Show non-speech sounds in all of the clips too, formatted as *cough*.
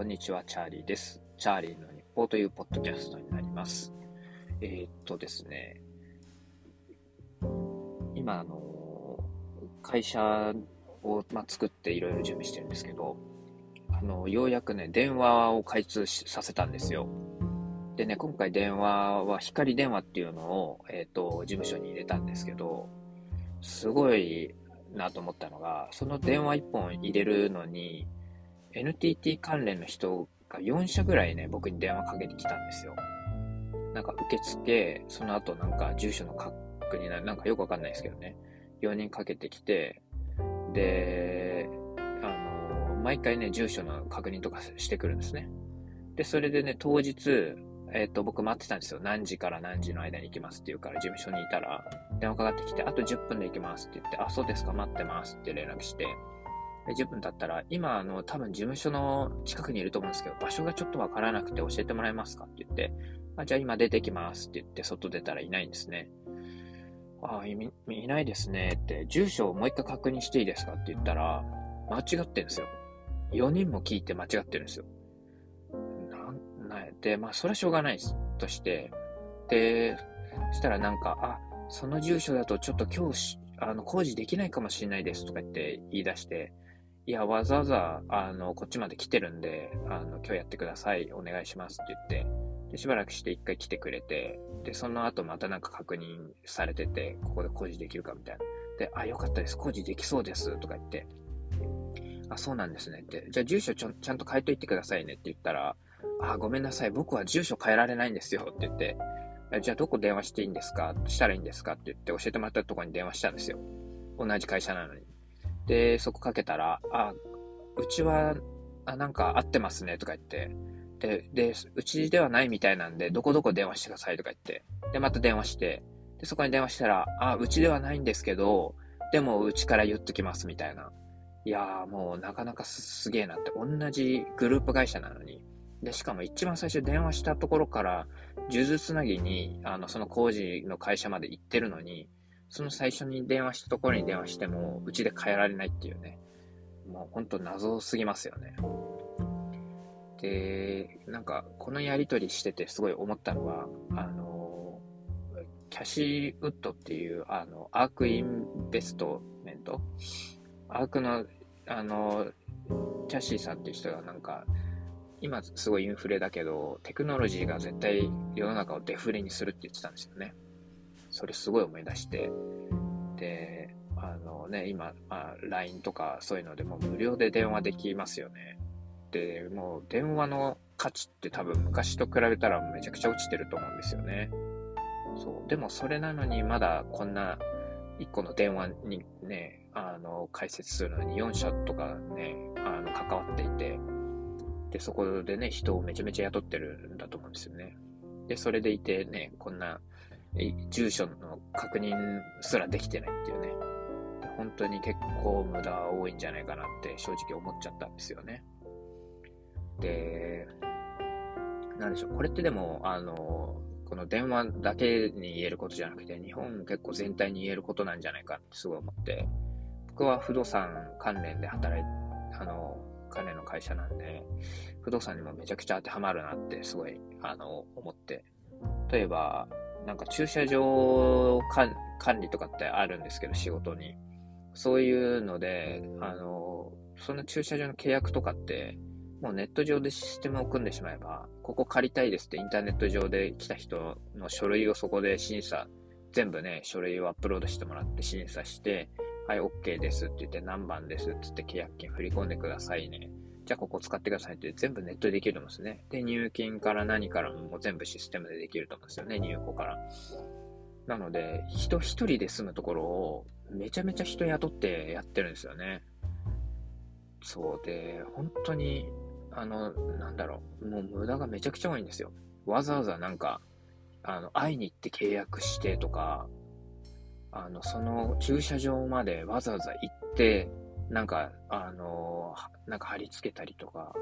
こんにちは、チャーリーです。チャーリーの日報というポッドキャストになります。えー、っとですね、今、あの、会社を、ま、作っていろいろ準備してるんですけど、あの、ようやくね、電話を開通させたんですよ。でね、今回電話は光電話っていうのを、えー、っと、事務所に入れたんですけど、すごいなと思ったのが、その電話1本入れるのに、NTT 関連の人が4社ぐらいね、僕に電話かけてきたんですよ。なんか受付、その後なんか住所の確認な、なんかよくわかんないですけどね。4人かけてきて、で、あの、毎回ね、住所の確認とかしてくるんですね。で、それでね、当日、えっ、ー、と、僕待ってたんですよ。何時から何時の間に行きますって言うから、事務所にいたら、電話かかってきて、あと10分で行きますって言って、あ、そうですか、待ってますって連絡して、10分経ったら、今、あの、多分事務所の近くにいると思うんですけど、場所がちょっとわからなくて教えてもらえますかって言って、あ、じゃあ今出てきますって言って、外出たらいないんですね。あい、いないですねって、住所をもう一回確認していいですかって言ったら、間違ってるんですよ。4人も聞いて間違ってるんですよ。なん、なで、まあ、それはしょうがないです。として、で、そしたらなんか、あ、その住所だとちょっと今日あの、工事できないかもしれないですとか言って言い出して、いや、わざわざ、あの、こっちまで来てるんで、あの、今日やってください、お願いしますって言って、で、しばらくして一回来てくれて、で、その後またなんか確認されてて、ここで工事できるかみたいな。で、あ、よかったです、工事できそうです、とか言って、あ、そうなんですねって、じゃあ住所ちょちゃんと変えといてくださいねって言ったら、あ、ごめんなさい、僕は住所変えられないんですよって言って、じゃあどこ電話していいんですか？したらいいんですか？って言って教えてもらったところに電話したんですよ。同じ会社なのに。で、そこかけたら、あ、うちは、あ、なんか合ってますねとか言って、で、で、うちではないみたいなんで、どこどこ電話してくださいとか言って、で、また電話して、で、そこに電話したら、あ、うちではないんですけど、でもうちから言っときますみたいな。いやーもうなかなかすげえなって、同じグループ会社なのに。で、しかも一番最初電話したところから、数珠つなぎに、あの、その工事の会社まで行ってるのに、その最初に電話したところに電話しても、うちで変えられないっていうね。もうほんと謎すぎますよね。で、なんか、このやりとりしててすごい思ったのは、あの、キャシーウッドっていう、あの、アークインベストメント？アークの、あの、キャシーさんっていう人がなんか、今すごいインフレだけど、テクノロジーが絶対世の中をデフレにするって言ってたんですよね。それすごい思い出して、で、あのね、今、まあ、LINE とかそういうのでも無料で電話できますよね。で、もう電話の価値って多分昔と比べたらめちゃくちゃ落ちてると思うんですよね。そう。でもそれなのにまだこんな1個の電話にね、あの、解説するのに4社とかね、あの、関わっていて、で、そこでね、人をめちゃめちゃ雇ってるんだと思うんですよね。で、それでいてね、こんな住所の確認すらできてないっていうね。本当に結構無駄多いんじゃないかなって正直思っちゃったんですよね。で、なんでしょう。これってでも、あの、この電話だけに言えることじゃなくて、日本結構全体に言えることなんじゃないかってすごい思って、僕は不動産関連で働いあの、関連の会社なんで、不動産にもめちゃくちゃ当てはまるなってすごい、あの、思って。例えば、なんか駐車場管理とかってあるんですけど、仕事に。そういうので、あの、その駐車場の契約とかって、もうネット上でシステムを組んでしまえば、ここ借りたいですってインターネット上で来た人の書類をそこで審査、全部ね、書類をアップロードしてもらって審査して、はい、OK ですって言って何番ですってって契約金振り込んでくださいね。じゃあここ使ってくださいって全部ネットでできると思うんですね。で、入金から何からも全部システムでできると思うんですよね、入庫から。なので、人一人で住むところをめちゃめちゃ人雇ってやってるんですよね。そうで、本当に、あの、なんだろう、もう無駄がめちゃくちゃ多いんですよ。わざわざなんか、あの、会いに行って契約してとか、あの、その駐車場までわざわざ行って、なんか、あのなんか貼り付けたりとか、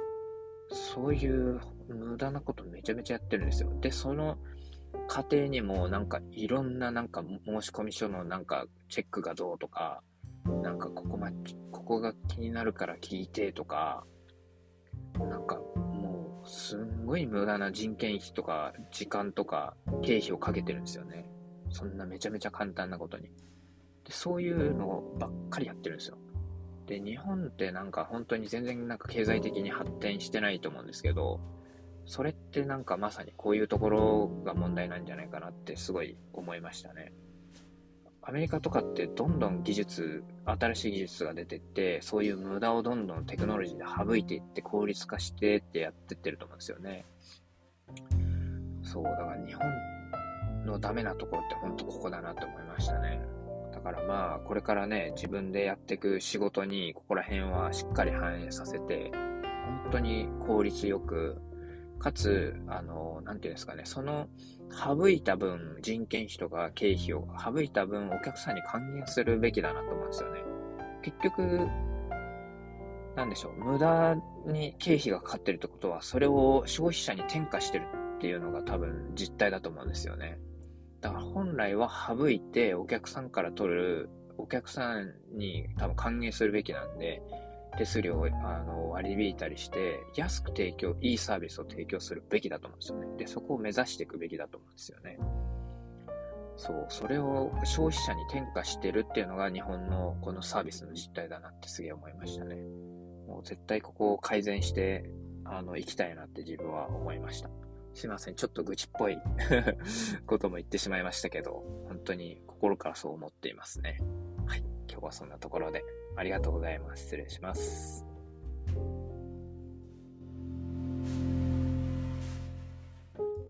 そういう無駄なことめちゃめちゃやってるんですよ。で、その過程にもなんかいろんななんか申し込み書のなんかチェックがどうとか、なんかここま、ここが気になるから聞いてとか、なんかもうすんごい無駄な人件費とか、時間とか、経費をかけてるんですよね。そんなめちゃめちゃ簡単なことに。でそういうのばっかりやってるんですよ。で、日本ってなんか本当に全然なんか経済的に発展してないと思うんですけど、それってなんかまさにこういうところが問題なんじゃないかなってすごい思いましたね。アメリカとかってどんどん技術、新しい技術が出てって、そういう無駄をどんどんテクノロジーで省いていって効率化してってやってってると思うんですよね。そう、だから日本のダメなところって本当ここだなと思いましたね。だからまあ、これからね、自分でやっていく仕事にここら辺はしっかり反映させて、本当に効率よく、かつ、あの、なんていうんですかね、その省いた分、人件費とか経費を省いた分、お客さんに還元するべきだなと思うんですよね。結局、なんでしょう、無駄に経費がかかってるってことは、それを消費者に転嫁してるっていうのが多分実態だと思うんですよね。だから本来は省いてお客さんから取る、お客さんに多分還元するべきなんで、手数料をあの割り引いたりして、安く提供、いいサービスを提供するべきだと思うんですよね。で、そこを目指していくべきだと思うんですよね。そう、それを消費者に転嫁してるっていうのが日本のこのサービスの実態だなってすげえ思いましたね。もう絶対ここを改善して、あの、行きたいなって自分は思いました。すいません。ちょっと愚痴っぽい *laughs* ことも言ってしまいましたけど、本当に心からそう思っていますね。はい。今日はそんなところで。ありがとうございます。失礼します。